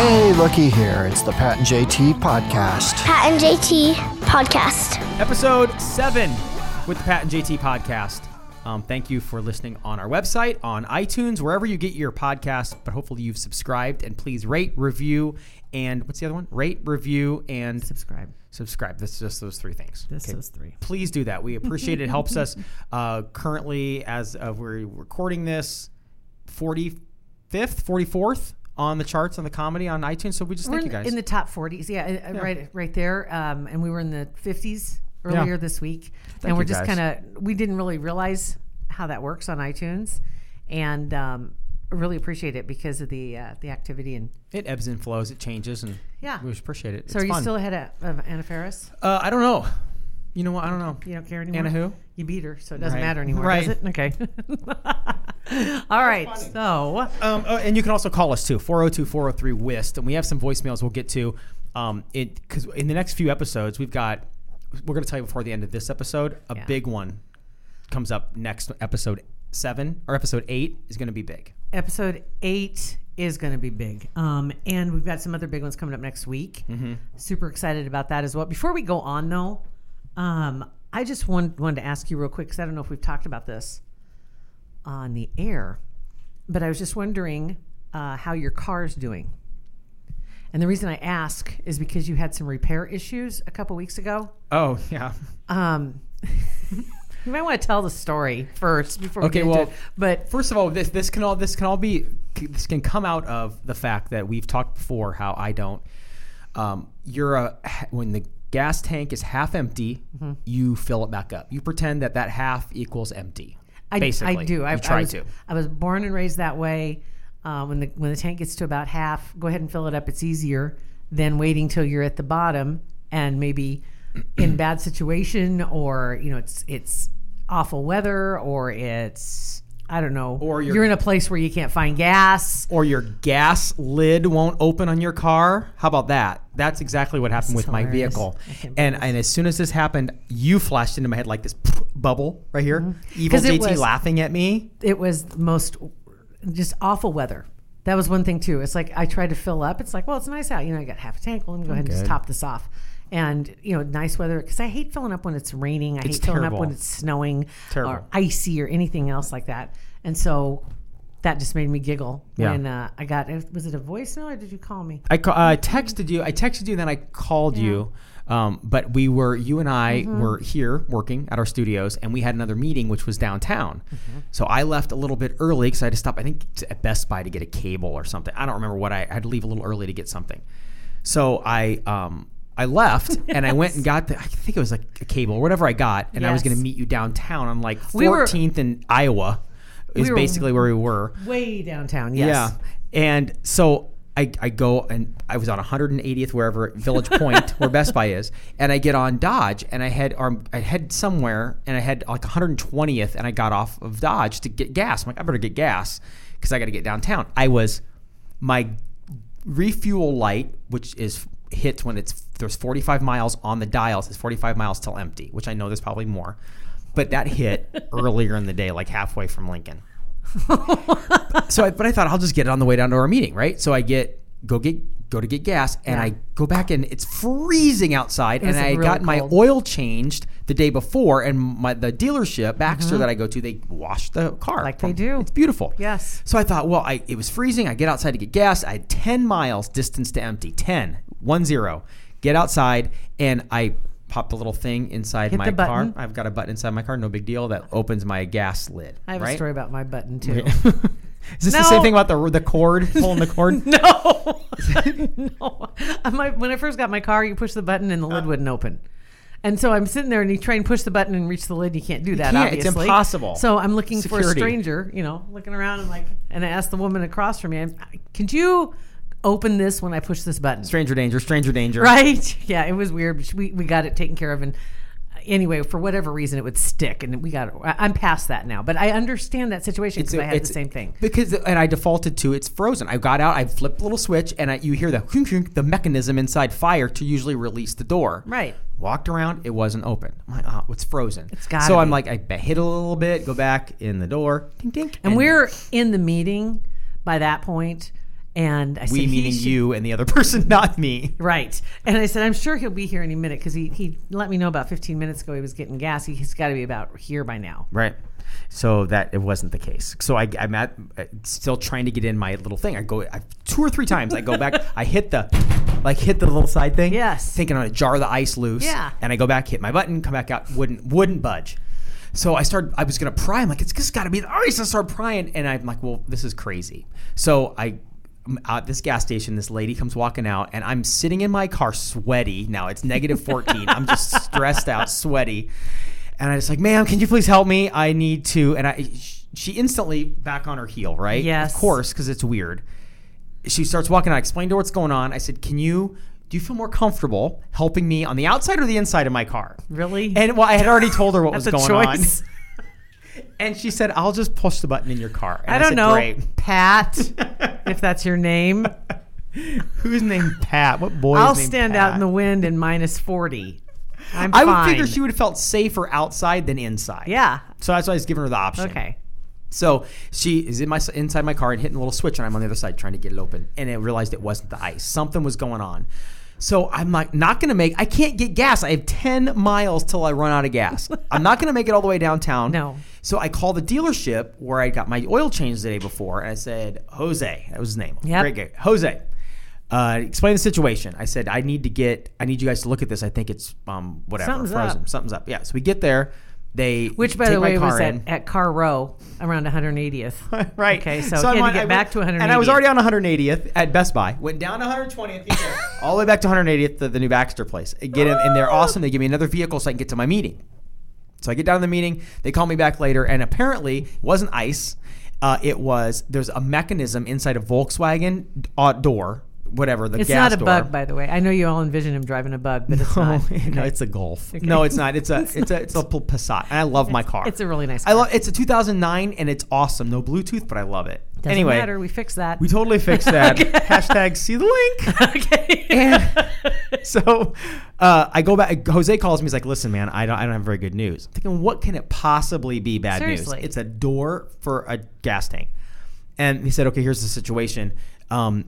Hey, looky here. It's the Pat and JT podcast. Pat and JT podcast. episode seven with the Pat and JT podcast. Um, thank you for listening on our website, on iTunes, wherever you get your podcast. But hopefully you've subscribed and please rate, review, and what's the other one? Rate, review, and subscribe. subscribe. That's just those three things. This is three. Please do that. We appreciate it. It helps us uh, currently as of we're recording this, forty fifth, forty fourth on the charts on the comedy on iTunes. So we just We're thank you guys. in the top 40s. Yeah, uh, right, right there. Um, and we were in the 50s earlier this week, and we're you, just kind of we didn't really realize how that works on iTunes, and um, really appreciate it because of the uh, the activity and. it ebbs and flows. It changes, and Yeah. we appreciate it. So It's are you fun. still ahead of, of Anna Faris? Uh, I don't know. You know what? I don't know. You don't care anymore. Anna who? You beat her, so it doesn't Right. matter anymore, Right. does it? Okay. All right. So Um, oh, and you can also call us too 402 403 WIST. And we have some voicemails we'll get to. Um, it Because in the next few episodes, we've got, we're going to tell you before the end of this episode, a Yeah. big one comes up next episode seven or episode eight is going to be big. episode eight is going to be big. Um, and we've got some other big ones coming up next week. Mm-hmm. Super excited about that as well. Before we go on, though, um, I just want, wanted to ask you real quick because I don't know if we've talked about this on the air, but I was just wondering uh, how your car's doing. And the reason I ask is because you had some repair issues a couple weeks ago. Oh, yeah. Um, you might want to tell the story first before we Okay, get into well, it. But First of all, this this can all this can all be this can come out of the fact that we've talked before how I don't. Um, you're a when the gas tank is half empty, Mm-hmm. you fill it back up. You pretend that that half equals empty. I, basically, I do. I, You try I was, to. I was born and raised that way. Uh, when the when the tank gets to about half, go ahead and fill it up. It's easier than waiting till you're at the bottom and maybe in bad situation or you know it's it's awful weather or it's I don't know Or you're- you're in a place where you can't find gas. Or your gas lid won't open on your car. How about that? That's exactly what happened This with is my vehicle. And and as soon as this happened, you flashed into my head like this bubble right here. Evil Mm-hmm. it JT was- laughing at me. it was the most just awful weather. That was one thing too. It's like I tried to fill up. It's like, well, it's nice out. You know, I got half a tank. Well, let me go ahead and just good. top this off. And you know, nice weather because I hate filling up when it's raining. I It's hate filling terrible. up when it's snowing Terrible. or icy or anything else like that. And so that just made me giggle Yeah. when uh, I got. Was it a voicemail or did you call me? I ca- uh, texted you. I texted you, then I called you. Um, but we were, you and I Mm-hmm. were here working at our studios, and we had another meeting, which was downtown. Mm-hmm. So I left a little bit early because I had to stop. I think at Best Buy to get a cable or something. I don't remember what I, I had to leave a little early to get something. So I, um, I left and I went and got the. I think it was like a cable or whatever I got, and I was going to meet you downtown on like We were- 14th in Iowa. Is We basically where we were. Way downtown. Yes. Yeah. And so I, I go and I was on 180th wherever Village Point where Best Buy is, and I get on Dodge and I head or um, I head somewhere and I had like 120th and I got off of Dodge to get gas. I'm like I better get gas because I got to get downtown. I was my refuel light, which is hits when it's there's 45 miles on the dials. It's 45 miles till empty, which I know there's probably more, but that hit earlier in the day, like halfway from Lincoln so I, but I thought I'll just get it on the way down to our meeting, right? So I get go get go to get gas, and Yeah. I go back and it's freezing outside, and I really gotten my oil changed the day before, and my the dealership Baxter that I go to, they wash the car Mm-hmm. Like they do. It's beautiful. Yes. So I thought, well, I it was freezing. I get outside to get gas. I had ten miles distance to empty. 10, one zero. Get outside, and I pop the little thing inside Hit my the car. I've got a button inside my car. No big deal. That opens my gas lid. I have right? a story about my button too. Is this the No. same thing about the the cord pulling the cord? No, no. I might, when I first got my car, you push the button and the lid ah. wouldn't open, And so I'm sitting there and you try and push the button and reach the lid. You can't do that. can't. It's obviously. impossible. So I'm looking for a Security. stranger, you know, looking around and like, and I asked the woman across from me, "Could you open this when I push this button?" Stranger danger, stranger danger. Right? Yeah, it was weird, we we got it taken care of. And uh, anyway, for whatever reason, it would stick, and we got it. I'm past that now, but I understand that situation because I had the same thing. Because and I defaulted to it's frozen. I got out, I flipped a little switch, and I, you hear the the mechanism inside fire to usually release the door. Right. Walked around, it wasn't open. I'm like, oh, it's frozen. It's gotta So I'm like, I hit a little bit, go back in the door, ding ding, And we're in the meeting by that point, and I said, we meaning should- you and the other person, not me. Right. And I said, I'm sure he'll be here any minute because he, he let me know about 15 minutes ago he was getting gas. He, he's got to be about here by now. Right. So that it wasn't the case. So I, I'm at uh, still trying to get in my little thing. I go I, two or three times. I go back. I hit the like hit the little side thing. Yes. Thinking I'm gonna jar the ice loose. Yeah. And I go back, hit my button, come back out, wouldn't wouldn't budge. So I started. I was gonna pry. I'm like, it's just got to be the ice. I start prying, and I'm like, well, this is crazy. So I. At this gas station, this lady comes walking out, and I'm sitting in my car, sweaty. Now it's negative 14. I'm just stressed out, sweaty, and I just like, ma'am, can you please help me? I need to. And I, she instantly back on her heel, right? Yes. of course, because it's weird. She starts walking out. I explained to her what's going on. I said, can you? Do you feel more comfortable helping me on the outside or the inside of my car? Really? And well, I had already told her what was going choice. on. And she said, "I'll just push the button in your car." And I don't said, know. Great. Pat, if that's your name. Who's named Pat? What boy? I'll stand out in the wind in minus 40. I'm I would figure she would have felt safer outside than inside. Yeah. So that's why I was giving her the option. Okay. So she is in my inside my car and hitting the little switch, and I'm on the other side trying to get it open, and I realized it wasn't the ice. Something was going on. So I'm like, not gonna make. I can't get gas. I have 10 miles till I run out of gas. I'm not gonna make it all the way downtown. No. So I call the dealership where I got my oil changed the day before, and I said, Jose, that was his name. Yep. Great guy, Jose. Uh, explain the situation. I said, I need to get. I need you guys to look at this. I think it's um whatever Something's frozen. up. Something's up. Yeah. So we get there. They Which, by take the way, was car at, at Car Row around 180th. right. Okay, so, I'm had on- to I get back went- to 180th. And I was already on 180th at Best Buy. Went down to 120th, you all the way back to 180th, the, the new Baxter place. I Get in, and they're awesome. They give me another vehicle so I can get to my meeting. So I get down to the meeting. They call me back later, and apparently it wasn't ice. Uh, it was there's a mechanism inside a Volkswagen uh, door, whatever the. It's gas not a door. bug, by the way. I know you all envision him driving a bug, but it's Oh, not. no, it's a Golf. No, it's not. It's a it's a it's a Passat, and I love my car. it's a really nice I car. love. It's a 2009, and it's awesome. No Bluetooth, but I love it. Doesn't anyway, matter. We fixed that. we totally fixed that. Hashtag see the link. okay. And so uh, I go back. Jose calls me. He's like, "Listen, man, I don't, I don't have very good news." I'm thinking, what can it possibly be bad Seriously. news? It's a door for a gas tank. And he said, "Okay, here's the situation. Um,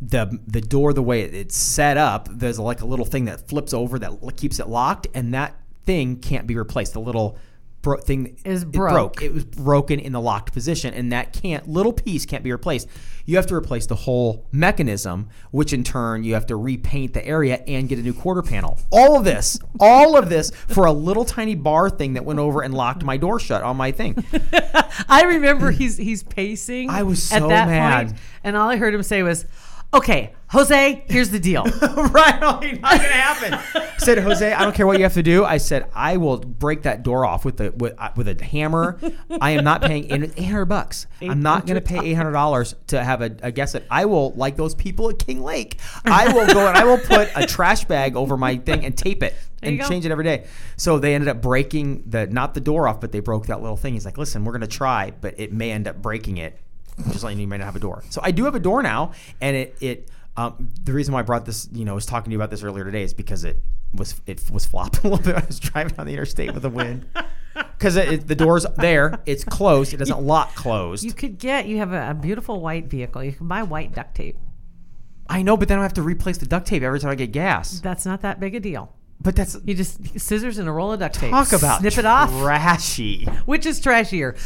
the the door, the way it's set up, there's like a little thing that flips over that keeps it locked, and that thing can't be replaced. The little bro- thing Is it broke. It was broken in the locked position, and that can't little piece can't be replaced. You have to replace the whole mechanism, which in turn you have to repaint the area and get a new quarter panel. All of this, all of this for a little tiny bar thing that went over and locked my door shut on my thing. I remember he's he's pacing. I was at so that mad. point, and all I heard him say was, "Okay, Jose, here's the deal." right, like, not gonna happen. I said, Jose, I don't care what you have to do. I said, I will break that door off with a with, uh, with a hammer. I am not paying eight hundred bucks. I'm not gonna pay eight hundred dollars to have a, a guest. That I will like those people at King Lake. I will go and I will put a trash bag over my thing and tape it and go. change it every day. So they ended up breaking the not the door off, but they broke that little thing. He's like, listen, we're gonna try, but it may end up breaking it. Just letting you may not have a door. So I do have a door now, and it it um, the reason why I brought this, you know, was talking to you about this earlier today is because it was it was flopping a little bit. I was driving on the interstate with the wind because the door's there, it's closed, it doesn't lock closed. You could get. You have a, a beautiful white vehicle. You can buy white duct tape. I know, but then I have to replace the duct tape every time I get gas. That's not that big a deal. But that's You just scissors and a roll of duct tape. talk about snip it off. trashy. Which is trashier?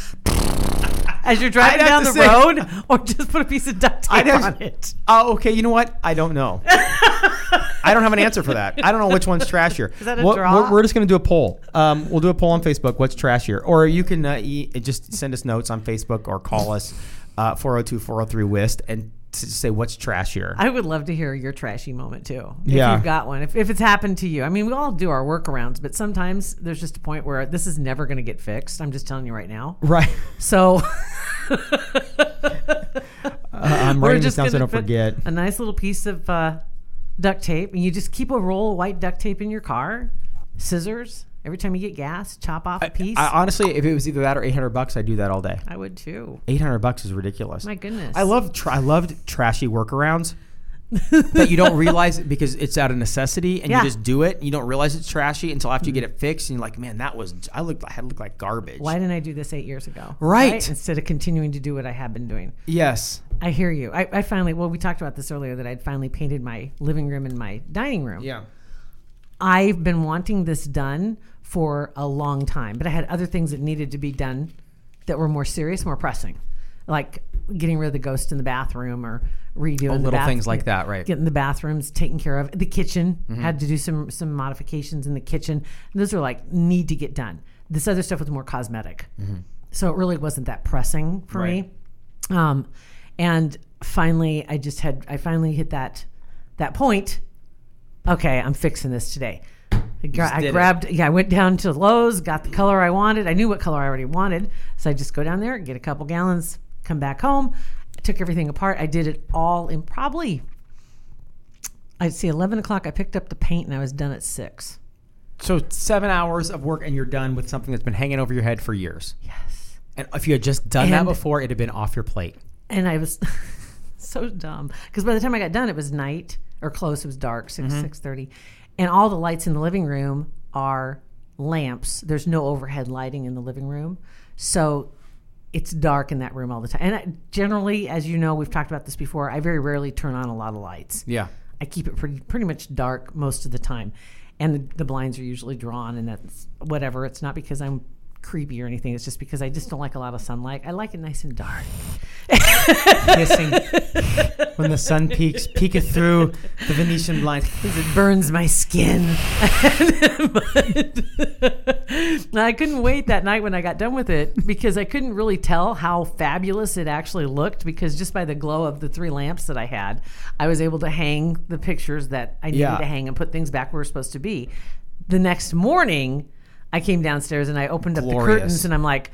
As you're driving I'd down the say- road, or just put a piece of duct tape have- on it? Oh, okay. You know what? I don't know. I don't have an answer for that. I don't know which one's trashier. Is that a What- draw? We're, we're just going to do a poll. Um, we'll do a poll on Facebook. What's trashier? Or you can uh, e- just send us notes on Facebook or call us uh, 402 403 WIST and to say what's trashier. I would love to hear your trashy moment too. Yeah. If you've got one. If, if it's happened to you. I mean, we all do our workarounds, but sometimes there's just a point where this is never going to get fixed. I'm just telling you right now. right. So I'm writing this down so I don't forget. a nice little piece of uh, duct tape, and you just keep a roll of white duct tape in your car, scissors. Every time you get gas, chop off a piece. I, I, honestly, if it was either that or 800 bucks, I'd do that all day. I would too. 800 bucks is ridiculous. My goodness. I love tra- I loved trashy workarounds that you don't realize it because it's out of necessity and Yeah. you just do it. You don't realize it's trashy until after you mm-hmm. get it fixed and you're like, man, that was I looked I had looked like garbage. Why didn't I do this eight years ago? Right. Instead of continuing to do what I have been doing. Yes. I hear you. I, I finally, well, we talked about this earlier that I'd finally painted my living room and my dining room. Yeah. I've been wanting this done for a long time, but I had other things that needed to be done that were more serious, more pressing, like getting rid of the ghost in the bathroom or redoing the Oh, little bath- things like that, right. Getting the bathrooms taken care of. The kitchen Mm-hmm. had to do some some modifications in the kitchen. Those are like need to get done. This other stuff was more cosmetic, so it really wasn't that pressing for Mm-hmm. Right. me. Um, and finally, I just had I finally hit that that point okay, I'm fixing this today. I, gra- I did it. grabbed, yeah, I went down to Lowe's, got the color I wanted. I knew what color I already wanted. So I just go down there, get a couple gallons, come back home. I took everything apart. I did it all in probably, I'd see 11 o'clock. I picked up the paint and I was done at six. So seven hours of work and you're done with something that's been hanging over your head for years. Yes. And if you had just done that before, it'd have been off your plate. And I was so dumb because by the time I got done, it was night or close. It was dark, 6 mm-hmm. six thirty, and all the lights in the living room are lamps. There's no overhead lighting in the living room, so it's dark in that room all the time. And I, generally, as you know, we've talked about this before. I very rarely turn on a lot of lights. Yeah. I keep it pretty pretty much dark most of the time, and the, the blinds are usually drawn, and that's whatever. It's not because I'm creepy or anything. It's just because I just don't like a lot of sunlight. I like it nice and dark. Hissing when the sun peeks, peeketh through the Venetian blinds. because it burns my skin. I couldn't wait that night when I got done with it because I couldn't really tell how fabulous it actually looked because just by the glow of the three lamps that I had, I was able to hang the pictures that I needed Yeah. to hang and put things back where we're supposed to be. The next morning, I came downstairs and I opened up the curtains and I'm like,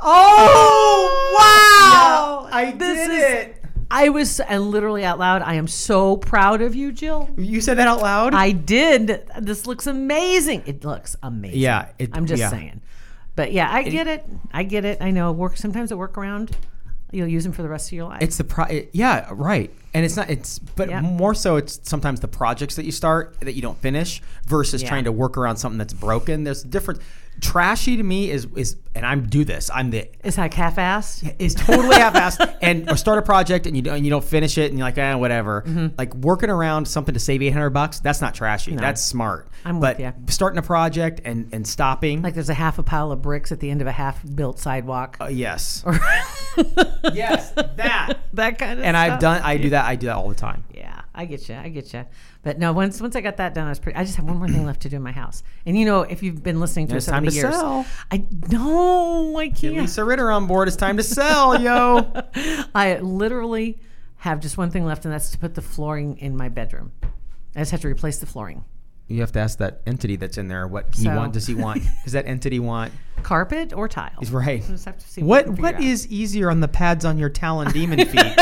"Oh wow! I This did is- it. I was and literally out loud. I am so proud of you, Jill. You said that out loud? I did. This looks amazing. It looks amazing. Yeah, it- I'm just yeah. saying. But yeah, I get it. I get it. I know. Work sometimes a workaround. You'll use them for the rest of your life. It's the pro. It, yeah, right. And it's not. It's but Yeah. more so. It's sometimes the projects that you start that you don't finish versus Yeah. trying to work around something that's broken. There's a difference. Trashy to me is is, and I'm do this. I'm the it's like half-assed. is totally half-assed. And or start a project and you don't and you don't finish it and you're like ah whatever. Like working around something to save 800 bucks that's not trashy. That's smart. I'm but with ya. starting a project and and stopping. Like there's a half a pile of bricks at the end of a half-built sidewalk. uh, yes. Yes that. That kind of. and I've done I do that I do that all the time. Yeah, I get you. I get you. But no, once once I got that done, I was pretty. I just have one more thing left to do in my house. And you know, if you've been listening to It's us over time the to years, sell. I no, I can't. Lisa Ritter on board it's time to sell yo I literally have just one thing left, and that's to put the flooring in my bedroom. I just have to replace the flooring. you have to ask that entity that's in there what he So- want does he want does that entity want Carpet or tile? right We'll just have to see What what out. is easier on the pads on your Talon Demon feet?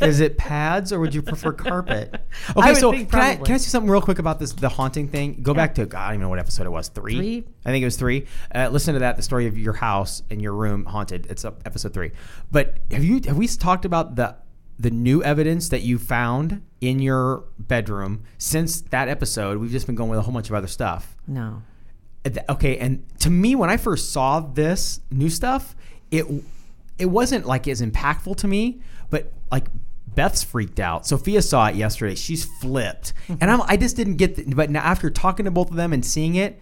Is it pads or would you prefer carpet? Okay, would so can I probably. can I say something real quick about this the haunting thing? Go back to God, I don't even know what episode it was. Three. Three? I think it was three. Uh, listen to that, the story of your house and your room haunted. It's up episode three. But have you have we talked about the the new evidence that you found in your bedroom since that episode? We've just been going with a whole bunch of other stuff. No. Okay and to me when i first saw this new stuff it it wasn't like as impactful to me but like beth's freaked out sophia saw it yesterday she's flipped and i'm i just didn't get the, but now after talking to both of them and seeing it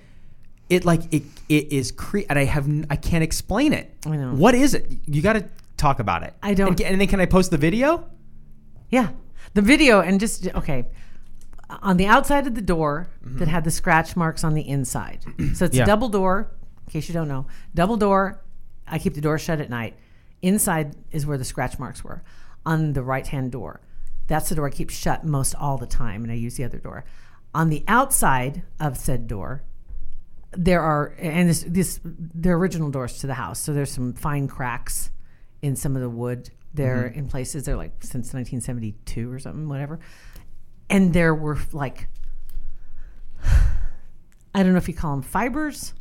it like it it is cre- and i have i can't explain it I know. what is it you got to talk about it I don't- and, and then can i post the video Yeah. The video and just okay. On the outside of the door mm-hmm. that had the scratch marks on the inside. So it's Yeah. a double door, in case you don't know. Double door. I keep the door shut at night. Inside is where the scratch marks were on the right hand door. That's the door I keep shut most all the time, and I use the other door. On the outside of said door, there are and this this they're original doors to the house, so there's some fine cracks in some of the wood there in places. They're like since 1972 or something, whatever. And there were like I don't know if you call them fibers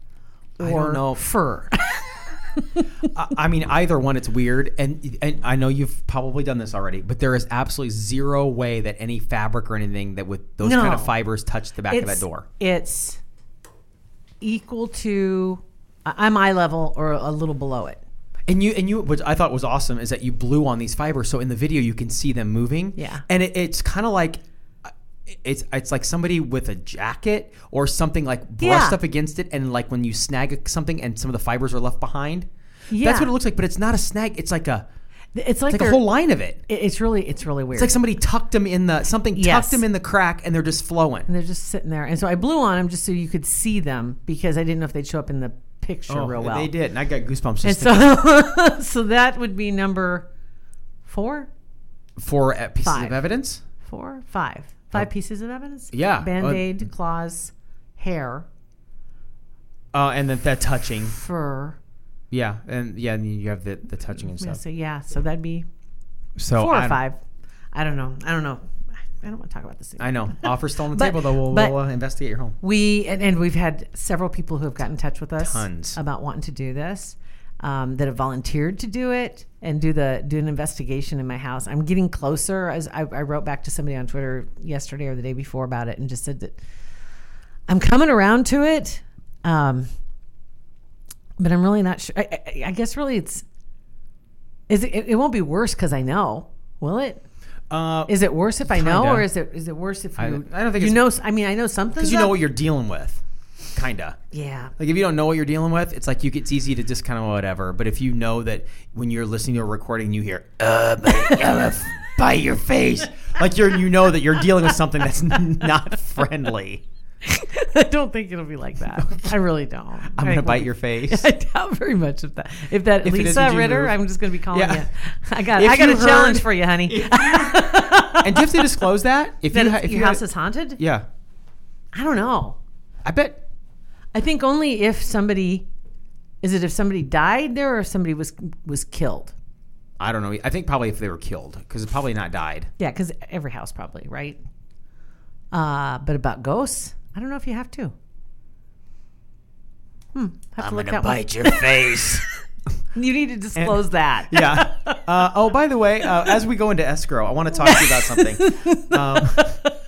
or don't know. fur. I, I mean, either one, it's weird, and and I know you've probably done this already, but there is absolutely zero way that any fabric or anything that with those kind of fibers touch the back of that door. It's equal to I- I'm eye level or a little below it. And you and you, what I thought was awesome is that you blew on these fibers, so in the video you can see them moving. Yeah. and it, it's kind of like. It's it's like somebody with a jacket or something like brushed Yeah. up against it, and like when you snag something and some of the fibers are left behind. Yeah. That's what it looks like, but it's not a snag. It's like a It's like, it's like a whole line of it. it- It's really it's really weird. It's like somebody tucked them in the something Yes. tucked them in the crack, and they're just flowing. and they're just sitting there. And so I blew on them just so you could see them because I didn't know if they'd show up in the picture oh, real well. Oh, They did, and I got goosebumps And so so that would be number four, four pieces Five. of evidence. four, five, five pieces of evidence. Yeah. Band aid, claws, hair, Uh, and then that touching, fur. yeah, and yeah, and you have the, the touching and Yeah, stuff. so yeah, so that'd be So four I or five. I don't know. I don't know. I don't want to talk about this. I know. Offer still on the But- table, though. We'll, we'll uh, investigate your home. We and, and we've had several people who have gotten in touch with us Tons. about wanting to do this, um, that have volunteered to do it and do the do an investigation in my house. I'm getting closer. As I, I wrote back to somebody on Twitter yesterday or the day before about it, and just said that I'm coming around to it, um, but I'm really not sure. I, I, I guess really it's is it, it won't be worse because I know, will it? Uh, Is it worse if I know, Kinda. or is it is it worse if you? I- I don't think you know. I mean, I know something because you know what you're dealing with, kinda. Yeah. Like if you don't know what you're dealing with, it's like you it's easy to just kind of whatever. But if you know that when you're listening to a recording, you hear uh, bite your face, like you're you know that you're dealing with something that's not friendly. I don't think it'll be like that. I really don't. I'm gonna bite your face. I doubt very much of that. If that If Lisa Ritter, move? I'm just gonna be calling Yeah. you. I got. If I got a challenge for you, honey. and do you have to disclose that? If that you if your you house had- is haunted. yeah, I don't know. I bet I think only if somebody. Is it if somebody died there or if somebody was was killed? I don't know. I think probably if they were killed, because probably not died. Yeah, because every house probably right. Uh, but about ghosts, I don't know if you have to. Hmm. Have to look that one. your face. You need to disclose that. yeah. Uh, oh, by the way, uh, as we go into escrow, I want to talk to you about something. Um,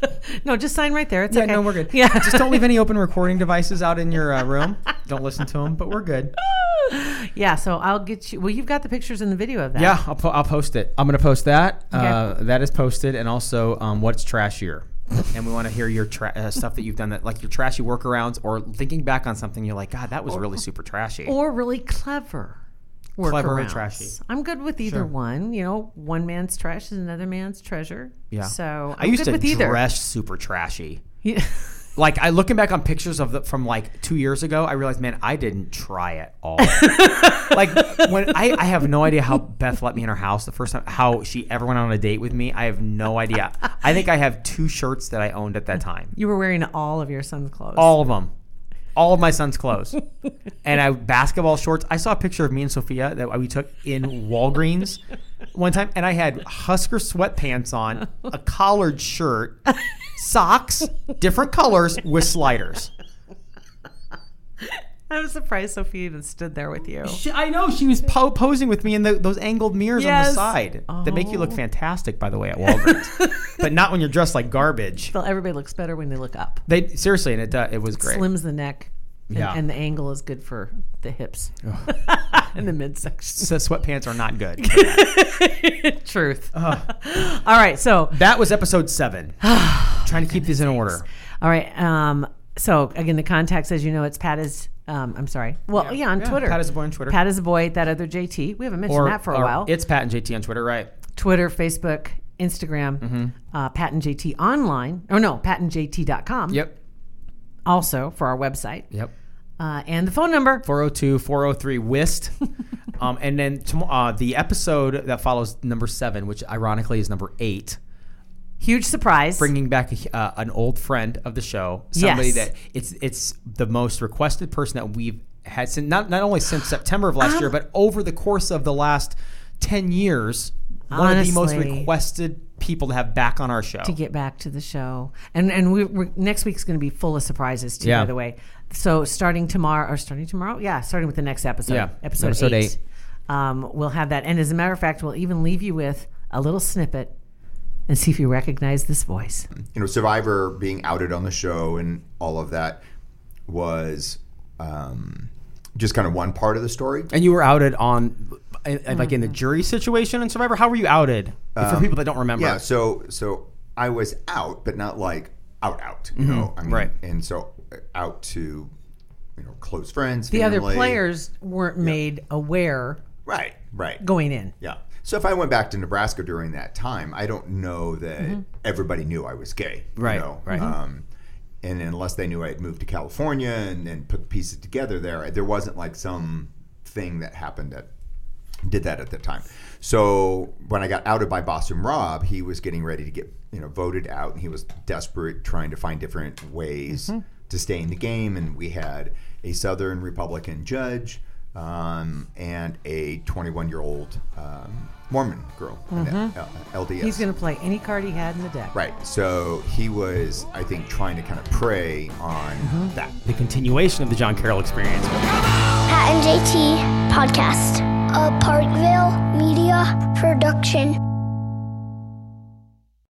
No, just sign right there. It's yeah, okay. no, we're good. Yeah. Just don't leave any open recording devices out in your uh, room. Don't listen to them, but we're good. Yeah, so I'll get you. Well, you've got the pictures and the video of that. Yeah, I'll, po- I'll post it. I'm going to post that. Uh, that is posted, and also um, what's trashier. and we want to hear your tra- uh, stuff that you've done that, like your trashy workarounds, or thinking back on something you're like, God, that was really super trashy. Or really clever. Clever or trashy. I'm good with either Sure. one. You know, one man's trash is another man's treasure. yeah. So I I'm used good to with either. dress super trashy. Yeah. Like I looking back on pictures of the from like two years ago, I realized, man, I didn't try at all. like when I, I have no idea how Beth let me in her house the first time, how she ever went on a date with me. I have no idea. I think I have two shirts that I owned at that time. You were wearing all of your son's clothes. All of them. All of my son's clothes. and I basketball shorts. I saw a picture of me and Sophia that we took in Walgreens one time, and I had Husker sweatpants on, a collared shirt, socks, different colors with sliders. I'm surprised Sophie even stood there with you. She, I know she was po- posing with me in the, those angled mirrors on the side that make you look Oh. fantastic, by the way, at Walgreens, but not when you're dressed like garbage. Well, everybody looks better when they look up. They seriously, and it uh, it was great. Slims the neck. And, Yeah. and the angle is good for the hips and the midsection. So sweatpants are not good. Truth. All right. So, that was episode seven. Trying to keep these in order. all right. Um, so again, the contacts, as you know, it's Pat is. Um, I'm sorry. Well, yeah, on Yeah, Twitter. Pat is a boy on Twitter. Pat is a boy. That other JT. We haven't mentioned that for a while. It's Pat and JT on Twitter, right? Twitter, Facebook, Instagram, Mm-hmm. uh, Pat and JT online. Oh no, patandjt.com. Yep. Also for our website. Yep. Uh, and the phone number. 402 403 WIST. um, and then tom- uh, the episode that follows number seven, which ironically is number eight, Huge surprise. bringing back a, uh, an old friend of the show, somebody Yes. that it's it's the most requested person that we've had since not not only since September of last Um, year, but over the course of the last ten years. One of the most requested people to have back on our show. to get back to the show. And and we, we're, next week's going to be full of surprises too. Yeah. By the way, so starting tomorrow or starting tomorrow, yeah, starting with the next episode, Yeah, episode, episode eight, eight. Um, we'll have that. And as a matter of fact, we'll even leave you with a little snippet and see if you recognize this voice. you know, Survivor being outed on the show and all of that was um, just kind of one part of the story. and you were outed on, like Mm-hmm. in the jury situation in Survivor. How were you outed? For people that don't remember, Um, Yeah, so so I was out, but not like out out. You know, I mean, right. And so uh, out to you know close friends. The other players weren't made aware right, right, going in. Yeah. So if I went back to Nebraska during that time, I don't know that mm-hmm. everybody knew I was gay. you Right, know? right. Mm-hmm. Um, and unless they knew I had moved to California and, and put the pieces together there, there wasn't like some thing that happened that did that at the time. So when I got outed by Boston Rob, he was getting ready to get you know voted out, and he was desperate, trying to find different ways mm-hmm. to stay in the game. And we had a Southern Republican judge um, and a 21 year old um, Mormon girl, in that, uh, LDS. He's going to play any card he had in the deck. Right. So he was, I think, trying to kind of prey on that. the continuation of the John Carroll experience. Pat and JT Podcast. A Parkville Media Production.